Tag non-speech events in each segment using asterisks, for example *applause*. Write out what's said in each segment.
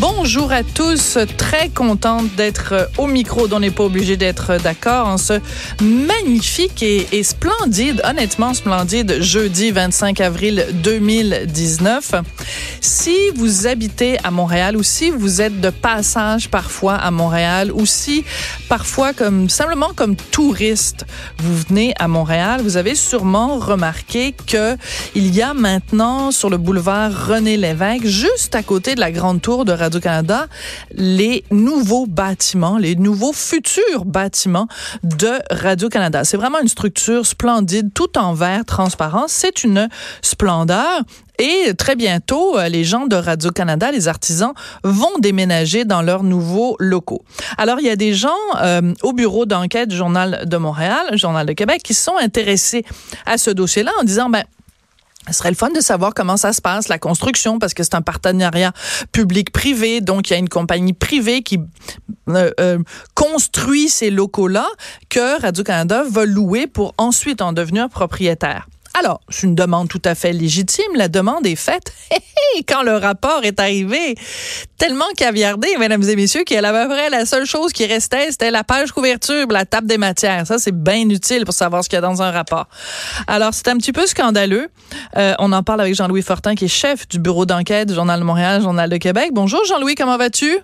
Bonjour à tous, très contente d'être au micro, dont on n'est pas obligé d'être d'accord en ce magnifique et, splendide, honnêtement splendide, jeudi 25 avril 2019. Si vous habitez à Montréal ou si vous êtes de passage parfois à Montréal ou si parfois comme simplement comme touriste vous venez à Montréal, vous avez sûrement remarqué que il y a maintenant sur le boulevard René Lévesque, juste à côté de la grande tour de Radio-Canada les nouveaux bâtiments, les nouveaux futurs bâtiments de Radio-Canada. C'est vraiment une structure splendide, tout en verre transparent. C'est une splendeur. Et très bientôt, euh, les gens de Radio-Canada, les artisans, vont déménager dans leurs nouveaux locaux. Alors, il y a des gens euh, au bureau d'enquête du Journal de Montréal, Journal de Québec, qui sont intéressés à ce dossier-là en disant, ben, ce serait le fun de savoir comment ça se passe, la construction, parce que c'est un partenariat public-privé. Donc, il y a une compagnie privée qui euh, euh, construit ces locaux-là que Radio-Canada va louer pour ensuite en devenir propriétaire. Alors, c'est une demande tout à fait légitime. La demande est faite *laughs* quand le rapport est arrivé. Tellement caviardé, mesdames et messieurs, qu'il y a à peu près la seule chose qui restait, c'était la page couverture, la table des matières. Ça, c'est bien utile pour savoir ce qu'il y a dans un rapport. Alors, c'est un petit peu scandaleux. Euh, on en parle avec Jean-Louis Fortin, qui est chef du bureau d'enquête du Journal de Montréal, Journal de Québec. Bonjour, Jean-Louis, comment vas-tu?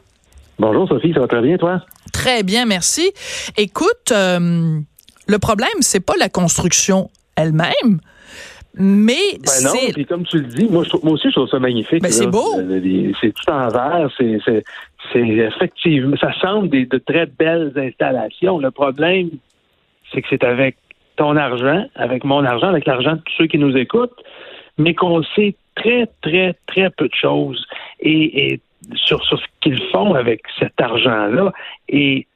Bonjour, Sophie, ça va très bien, toi? Très bien, merci. Écoute, euh, le problème, c'est pas la construction elle-même, mais ben non, puis comme tu le dis, moi, je moi aussi, je trouve ça magnifique. Ben c'est beau. C'est tout en verre. C'est effectivement, ça semble des, de très belles installations. Le problème, c'est que c'est avec ton argent, avec mon argent, avec l'argent de tous ceux qui nous écoutent, mais qu'on sait très, très, très peu de choses et, et sur, sur ce qu'ils font avec cet argent-là. Et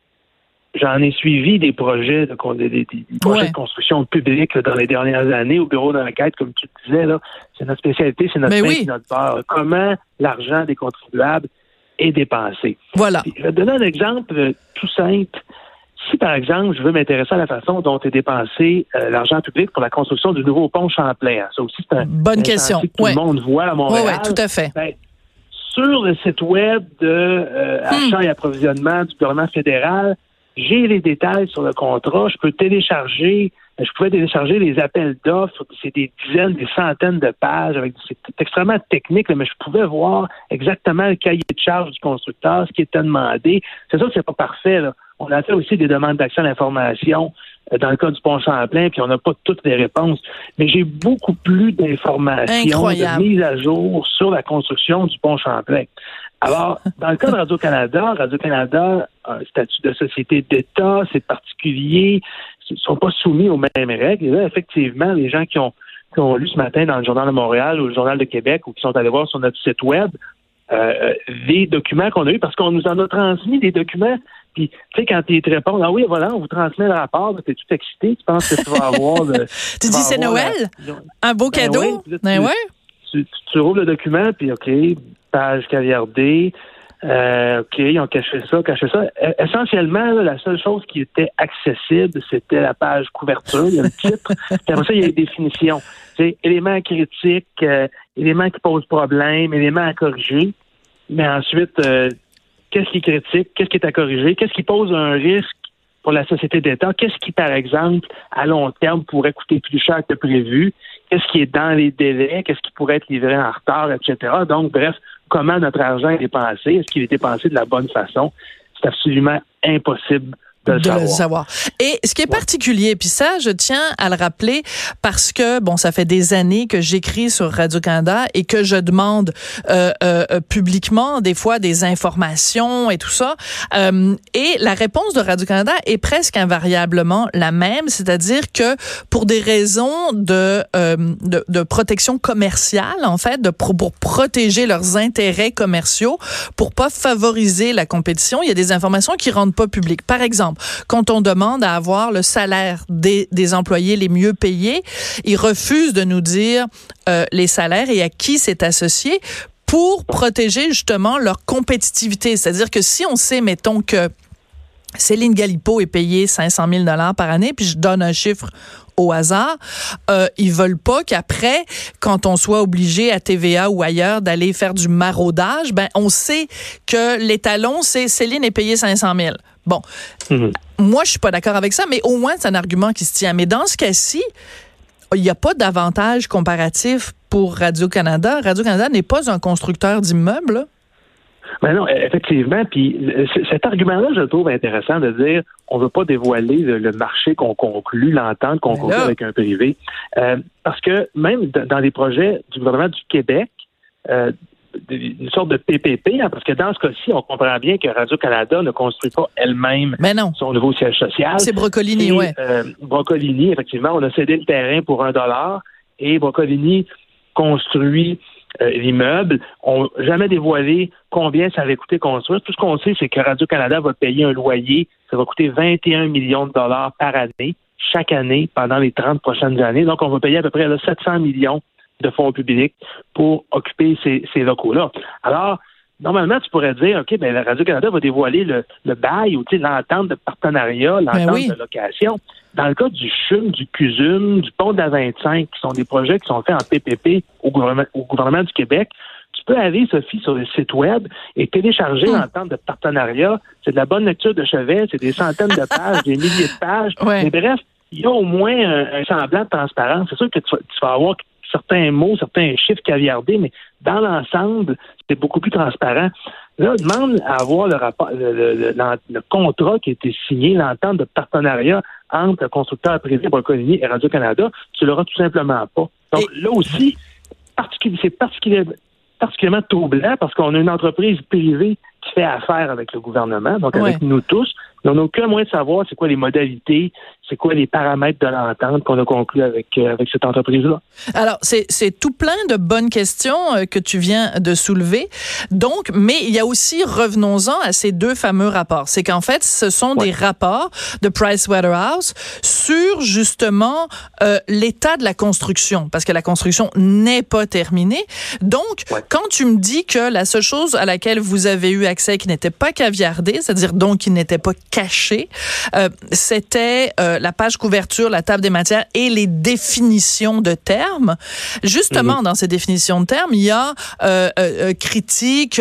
J'en ai suivi des projets de, des, projets de construction publique dans les dernières années au bureau d'enquête, comme tu disais. Là, c'est notre spécialité, c'est notre Mais oui. notre part. Comment l'argent des contribuables est dépensé. Voilà. je vais te donner un exemple euh, tout simple. Si, par exemple, je veux m'intéresser à la façon dont est dépensé euh, l'argent public pour la construction du nouveau pont Champlain, hein, ça aussi, c'est un bonne question. Que tout le monde voit à Montréal. Oui, oui, tout à fait. Ben, sur le site web de euh, hmm. achat et approvisionnement du gouvernement fédéral, j'ai les détails sur le contrat, je peux télécharger, je pouvais télécharger les appels d'offres, c'est des dizaines, des centaines de pages, avec c'est extrêmement technique, mais je pouvais voir exactement le cahier de charge du constructeur, ce qui était demandé. C'est sûr que c'est pas parfait. Là. On a fait aussi des demandes d'accès à l'information euh, dans le cas du pont Champlain, puis on n'a pas toutes les réponses. Mais j'ai beaucoup plus d'informations de mise à jour sur la construction du pont Champlain. Alors, dans le cas de Radio-Canada, Radio-Canada a un statut de société d'État, c'est particulier, ils ne sont pas soumis aux mêmes règles. Et là, effectivement, les gens qui ont, qui ont lu ce matin dans le Journal de Montréal ou le Journal de Québec ou qui sont allés voir sur notre site web, euh, les documents qu'on a eus, parce qu'on nous en a transmis des documents. Puis, tu sais, quand ils te répondent, ah oui, voilà, on vous transmet le rapport, tu es tout excité, tu penses que tu vas avoir le. *laughs* tu dis c'est Noël? Un beau ben cadeau? ben ouais. Tu, tu, le document, puis OK, page caviardée. Euh, OK, ils ont caché ça, caché ça. E, essentiellement, la seule chose qui était accessible, c'était la page couverture, il y a le titre, *laughs* puis après ça, il y a les définitions. C'est éléments critiques, euh, éléments qui posent problème, éléments à corriger. Mais ensuite, euh, qu'est-ce qui est critique, qu'est-ce qui est à corriger, qu'est-ce qui pose un risque pour la société d'État, qu'est-ce qui, par exemple, à long terme, pourrait coûter plus cher que prévu, qu'est-ce qui est dans les délais, qu'est-ce qui pourrait être livré en retard, etc. Donc, bref, comment notre argent est dépensé, est-ce qu'il est dépensé de la bonne façon? C'est absolument impossible de, le savoir. Et ce qui est particulier, puis ça, je tiens à le rappeler parce que, bon, ça fait des années que j'écris sur Radio-Canada et que je demande euh, euh, euh, publiquement des fois des informations et tout ça. Euh, et la réponse de Radio-Canada est presque invariablement la même, c'est-à-dire que pour des raisons de, euh, de, de, protection commerciale, en fait, de, pour protéger leurs intérêts commerciaux, pour pas favoriser la compétition, il y a des informations qui rendent pas publiques. Par exemple, quand on demande à avoir le salaire des, employés les mieux payés, ils refusent de nous dire euh, les salaires et à qui c'est associé pour protéger justement leur compétitivité. C'est-à-dire que si on sait, mettons, que Céline Galipo est payée 500 000 dollars par année, puis je donne un chiffre au hasard. Euh, ils veulent pas qu'après, quand on soit obligé à TVA ou ailleurs d'aller faire du maraudage, ben on sait que l'étalon, c'est Céline est payée 500 000. Bon, mhm. moi je suis pas d'accord avec ça, mais au moins c'est un argument qui se tient. Mais dans ce cas-ci, il n'y a pas d'avantage comparatif pour Radio-Canada. Radio-Canada n'est pas un constructeur d'immeubles. Ben non, effectivement. Puis cet argument-là, je le trouve intéressant de dire on ne veut pas dévoiler le, marché qu'on conclut, l'entente qu'on ben conclut avec un privé. Euh, parce que même dans les projets du gouvernement du Québec, euh, une sorte de PPP, hein, parce que dans ce cas-ci, on comprend bien que Radio-Canada ne construit pas elle-même son nouveau siège social. C'est Brocolini, oui. Euh, Brocolini, effectivement, on a cédé le terrain pour un dollar et Brocolini construit euh, l'immeuble. On n'a jamais dévoilé combien ça avait coûté construire. Tout ce qu'on sait, c'est que Radio-Canada va payer un loyer. Ça va coûter 21 millions de dollars par année, chaque année, pendant les 30 prochaines années. Donc, on va payer à peu près 700 millions de fonds publics pour occuper ces, ces locaux-là. Alors, normalement, tu pourrais dire, OK, ben, Radio-Canada va dévoiler le, le bail ou l'entente de partenariat, ben l'entente de location. Dans le cas du CHUM, du CUSUM, du pont de la 25, qui sont des projets qui sont faits en PPP au gouvernement, au gouvernement du Québec, tu peux aller, Sophie, sur le site web et télécharger hmm. l'entente de partenariat. C'est de la bonne lecture de chevet, c'est des centaines de pages, des milliers de pages. *laughs* Mais bref, il y a au moins un, semblant de transparence. C'est sûr que tu vas avoir certains mots, certains chiffres caviardés, mais dans l'ensemble, c'est beaucoup plus transparent. Là, on demande à avoir le rapport, le, contrat qui a été signé, l'entente de partenariat entre le constructeur privé Brocolini et Radio-Canada, tu l'auras tout simplement pas. Donc là aussi, c'est particulièrement, particulièrement troublant parce qu'on a une entreprise privée qui fait affaire avec le gouvernement, donc avec nous tous. On n'a aucun moyen de savoir c'est quoi les modalités, c'est quoi les paramètres de l'entente qu'on a conclu avec, euh, avec cette entreprise-là. Alors, c'est tout plein de bonnes questions euh, que tu viens de soulever. Donc, mais il y a aussi, revenons-en à ces deux fameux rapports. C'est qu'en fait, ce sont des rapports de Pricewaterhouse sur justement euh, l'état de la construction, parce que la construction n'est pas terminée. Donc, quand tu me dis que la seule chose à laquelle vous avez eu accès qui n'était pas caviardée, c'est-à-dire donc qui n'était pas caché, euh, c'était euh, la page couverture, la table des matières et les définitions de termes. Justement, mhm. dans ces définitions de termes, il y a euh, euh critique,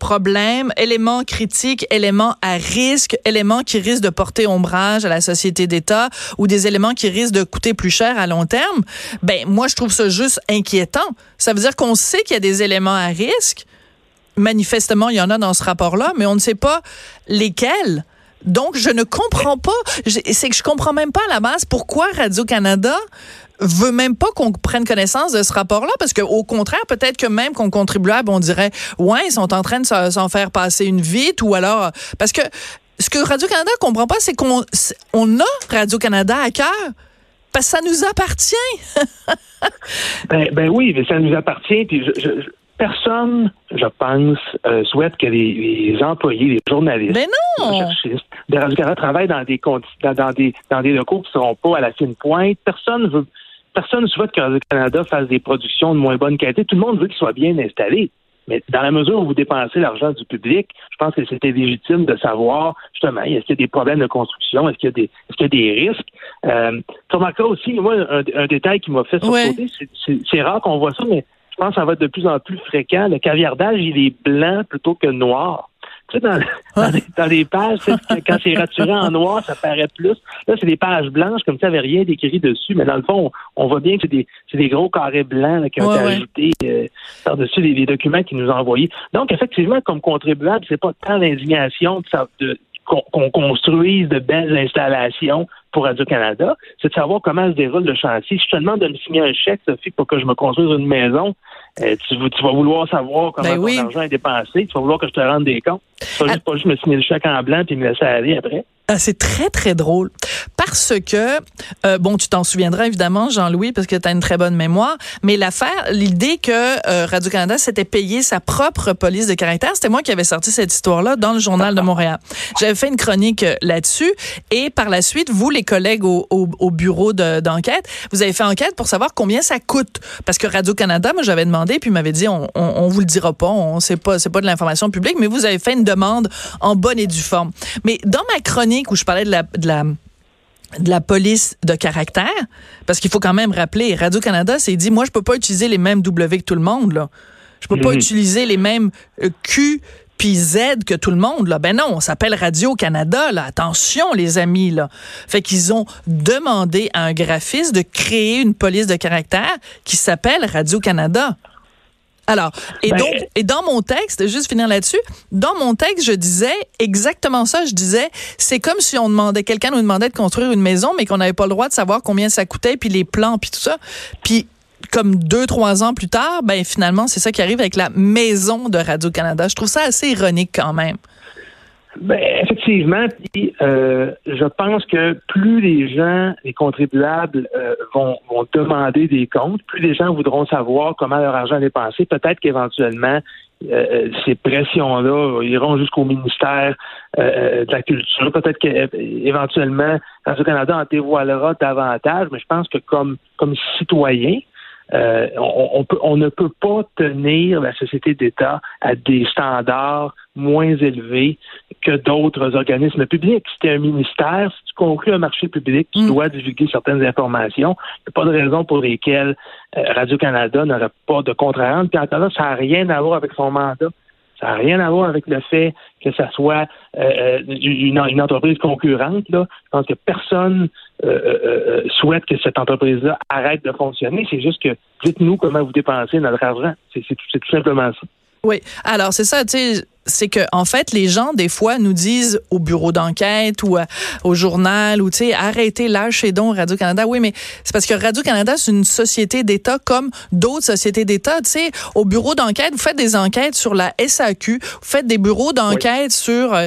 problème, éléments critiques, éléments à risque, éléments qui risquent de porter ombrage à la société d'État ou des éléments qui risquent de coûter plus cher à long terme. Ben moi, je trouve ça juste inquiétant. Ça veut dire qu'on sait qu'il y a des éléments à risque manifestement, il y en a dans ce rapport-là, mais on ne sait pas lesquels. Donc, je ne comprends pas. C'est que je comprends même pas à la base pourquoi Radio-Canada veut même pas qu'on prenne connaissance de ce rapport-là, parce qu'au contraire, peut-être que même qu'on contribuable, on dirait, ouais, ils sont en train de s'en faire passer une vite, ou alors, parce que ce que Radio-Canada comprend pas, c'est qu'on on a Radio-Canada à cœur, parce que ça nous appartient. *laughs* ben, ben, oui, mais ça nous appartient, puis je, personne, je pense, euh, souhaite que les, employés, les journalistes, les cherchistes de Radio-Canada travaillent dans des, dans, des, dans des locaux qui ne seront pas à la fine pointe. Personne veut, personne ne souhaite que Radio-Canada fasse des productions de moins bonne qualité. Tout le monde veut qu'ils soient bien installés. Mais dans la mesure où vous dépensez l'argent du public, je pense que c'était légitime de savoir, justement, est-ce qu'il y a des problèmes de construction, est-ce qu'il y a des, est-ce qu'il y a des risques? Euh, tu remarqueras aussi, moi, un, détail qui m'a fait sauter, c'est rare qu'on voit ça, mais pense que ça va être de plus en plus fréquent. Le caviardage, il est blanc plutôt que noir. Tu sais, dans, dans, les, pages, quand c'est raturé en noir, ça paraît plus. Là, c'est des pages blanches, comme ça, il n'y avait rien d'écrit dessus. Mais dans le fond, on, voit bien que c'est des, des, gros carrés blancs qui ont été ajoutés euh, par-dessus les, documents qu'ils nous ont envoyés. Donc, effectivement, comme contribuable, c'est pas tant l'indignation de, qu'on construise de belles installations pour Radio-Canada, c'est de savoir comment se déroule le chantier. Si je te demande de me signer un chèque, Sophie, pour que je me construise une maison, euh, tu, vas vouloir savoir comment ben ton argent est dépensé, tu vas vouloir que je te rende des comptes. Tu vas juste, pas juste me signer le chèque en blanc et me laisser aller après. Ah, c'est très, très drôle. Parce que, euh, bon, tu t'en souviendras évidemment, Jean-Louis, parce que tu as une très bonne mémoire, mais l'affaire, l'idée que euh, Radio-Canada s'était payé sa propre police de caractère, c'était moi qui avais sorti cette histoire-là dans le Journal de Montréal. J'avais fait une chronique euh, là-dessus et par la suite, vous, les collègues au, au, au bureau d'enquête, vous avez fait enquête pour savoir combien ça coûte. Parce que Radio-Canada, moi, j'avais demandé, puis m'avait dit, on, vous le dira pas, on sait pas, c'est pas de l'information publique, mais vous avez fait une demande en bonne et due forme. Mais dans ma chronique, où je parlais de la, de la de la police de caractère, parce qu'il faut quand même rappeler, Radio-Canada s'est dit, moi, je peux pas utiliser les mêmes W que tout le monde, là. Je peux pas utiliser les mêmes euh, Q puis Z que tout le monde, là. Ben non, on s'appelle Radio-Canada, là. Attention, les amis, là. Fait qu'ils ont demandé à un graphiste de créer une police de caractère qui s'appelle Radio-Canada. Alors, et ben, donc, et dans mon texte, juste finir là-dessus, dans mon texte, je disais exactement ça. Je disais, c'est comme si on demandait, quelqu'un nous demandait de construire une maison, mais qu'on n'avait pas le droit de savoir combien ça coûtait, puis les plans, puis tout ça. Puis comme deux, trois ans plus tard, ben finalement, c'est ça qui arrive avec la maison de Radio-Canada. Je trouve ça assez ironique quand même. Ben, effectivement, puis, euh, je pense que plus les gens, les contribuables, euh, vont, vont demander des comptes, plus les gens voudront savoir comment leur argent est dépensé. Peut-être qu'éventuellement, euh, ces pressions-là iront jusqu'au ministère euh, de la Culture. Peut-être qu'éventuellement, Radio-Canada en dévoilera davantage, mais je pense que comme, comme citoyen, euh, on, on, peut, on ne peut pas tenir la société d'État à des standards moins élevés que d'autres organismes publics. Si tu un ministère, si tu conclus un marché public, tu mm. dois divulguer certaines informations. Il n'y a pas de raison pour lesquelles euh, Radio-Canada n'aurait pas de contre-rente. Puis en ça n'a rien à voir avec son mandat. Ça n'a rien à voir avec le fait que ça soit euh, une, une, entreprise concurrente. Là. Je pense que personne euh, euh, euh, souhaite que cette entreprise-là arrête de fonctionner. C'est juste que dites-nous comment vous dépensez notre argent. C'est tout simplement ça. Oui. Alors, c'est ça, tu sais c'est que en fait les gens des fois nous disent au bureau d'enquête ou au journal ou tu sais arrêtez lâchez donc Radio Canada. Oui, mais c'est parce que Radio Canada c'est une société d'État comme d'autres sociétés d'État. Tu sais, au bureau d'enquête vous faites des enquêtes sur la SAQ, vous faites des bureaux d'enquête sur euh,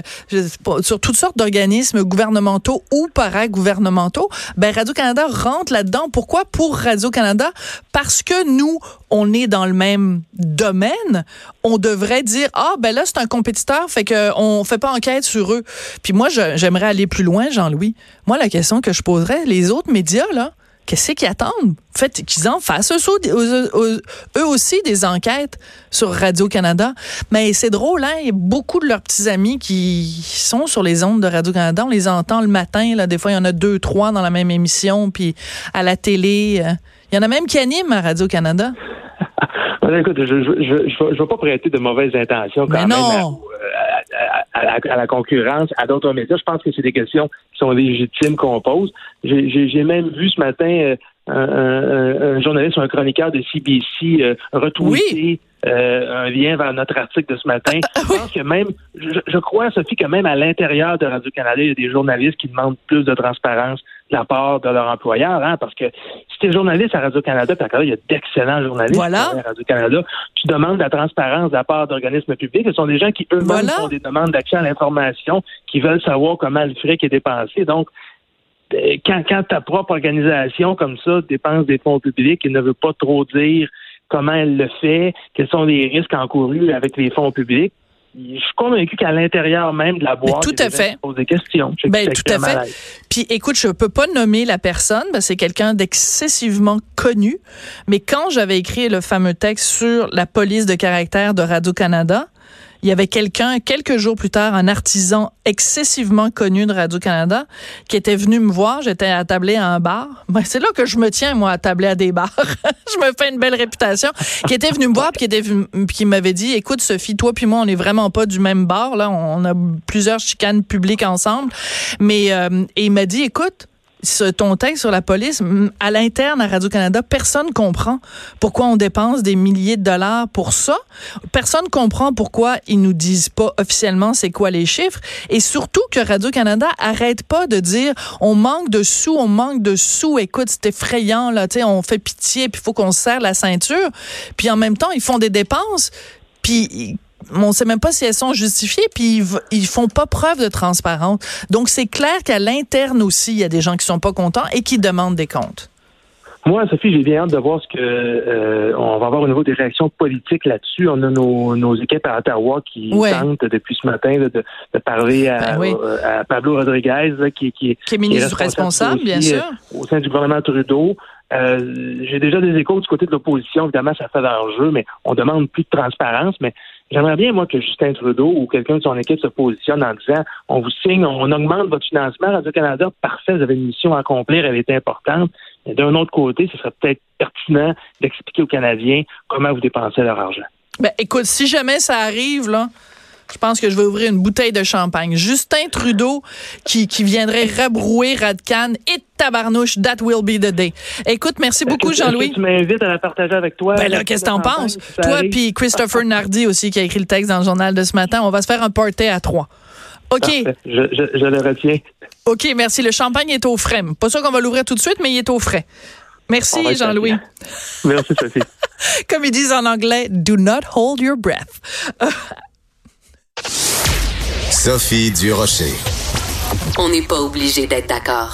sur toutes sortes d'organismes gouvernementaux ou paragouvernementaux. Ben Radio Canada rentre là-dedans. Pourquoi? Pour Radio Canada Parce que nous on est dans le même domaine, on devrait dire ah ben là c'est un compétiteur, fait qu'on fait pas enquête sur eux. Puis moi, j'aimerais aller plus loin, Jean-Louis. Moi, la question que je poserais, les autres médias, là, qu'est-ce qu'ils attendent? Fait qu'ils en fassent eux, aussi des enquêtes sur Radio-Canada. Mais c'est drôle, hein? Il beaucoup de leurs petits amis qui sont sur les ondes de Radio-Canada. On les entend le matin, là. Des fois, il y en a deux, trois dans la même émission, puis à la télé. Euh. Il y en a même qui animent à Radio-Canada. Écoute, je ne vais pas prêter de mauvaises intentions quand même à, la, concurrence, à d'autres médias. Je pense que c'est des questions qui sont légitimes qu'on pose. J'ai même vu ce matin euh, un, journaliste ou un chroniqueur de CBC euh, retweeter euh, un lien vers notre article de ce matin. Ah, je pense que même, je, crois, Sophie, que même à l'intérieur de Radio-Canada, il y a des journalistes qui demandent plus de transparence la part de leur employeur, hein, parce que si tu es journaliste à Radio-Canada, il y a d'excellents journalistes à Radio-Canada, tu demandes de la transparence de la part d'organismes publics. Ce sont des gens qui eux-mêmes font des demandes d'accès à l'information, qui veulent savoir comment le fric est dépensé. Donc, euh, quand, quand ta propre organisation comme ça dépense des fonds publics et ne veut pas trop dire comment elle le fait, quels sont les risques encourus avec les fonds publics, je suis convaincu qu'à l'intérieur même de la boîte, tout à fait. pose des questions. Ben, tout à fait. Puis écoute, je peux pas nommer la personne, ben, c'est quelqu'un d'excessivement connu, mais quand j'avais écrit le fameux texte sur la police de caractère de Radio-Canada, il y avait quelqu'un, quelques jours plus tard, un artisan excessivement connu de Radio-Canada, qui était venu me voir. J'étais attablé à un bar. Ben, c'est là que je me tiens, moi, attablé à des bars. *laughs* je me fais une belle réputation. Qui était venu me voir, puis qui, qui m'avait dit, écoute, Sophie, toi puis moi, on n'est vraiment pas du même bar. Là, on a plusieurs chicanes publiques ensemble. Mais, euh, et il m'a dit, écoute, ce, ton texte sur la police, à l'interne à Radio-Canada, personne comprend pourquoi on dépense des milliers de dollars pour ça. Personne comprend pourquoi ils nous disent pas officiellement c'est quoi les chiffres. Et surtout que Radio-Canada arrête pas de dire on manque de sous, on manque de sous. Écoute, c'est effrayant, là, tu sais, on fait pitié, puis faut qu'on serre la ceinture. Puis en même temps, ils font des dépenses. Puis on sait même pas si elles sont justifiées, puis ils, ils font pas preuve de transparence. Donc, c'est clair qu'à l'interne aussi, il y a des gens qui sont pas contents et qui demandent des comptes. Moi, Sophie, j'ai bien hâte de voir ce que euh, on va avoir au niveau des réactions politiques là-dessus. On a nos, nos équipes à Ottawa qui tentent depuis ce matin de, de, parler à, ben à, Pablo Rodriguez, qui, qui, qui est ministre responsable, bien sûr, euh, au sein du gouvernement Trudeau. Euh, j'ai déjà des échos du côté de l'opposition. Évidemment, ça fait jeu, mais on demande plus de transparence. Mais j'aimerais bien, moi, que Justin Trudeau ou quelqu'un de son équipe se positionne en disant on vous signe, on augmente votre financement. Radio-Canada, parfait, vous avez une mission à accomplir, elle est importante. D'un autre côté, ce serait peut-être pertinent d'expliquer aux Canadiens comment vous dépensez leur argent. Ben, écoute, si jamais ça arrive, là, je pense que je vais ouvrir une bouteille de champagne. Justin Trudeau qui, qui viendrait rabrouer Radcan et tabarnouche, that will be the day. Écoute, merci beaucoup, Jean-Louis. Tu m'invites à la partager avec toi. Ben là, qu'est-ce que t'en penses? Toi puis Christopher Nardi aussi qui a écrit le texte dans le journal de ce matin. On va se faire un party à trois. OK. Je, je, le retiens. OK, merci. Le champagne est au frais. Pas sûr qu'on va l'ouvrir tout de suite, mais il est au frais. Merci, Jean-Louis. Merci, Sophie. *laughs* Comme ils disent en anglais, do not hold your breath. *laughs* Sophie Durocher. On n'est pas obligé d'être d'accord.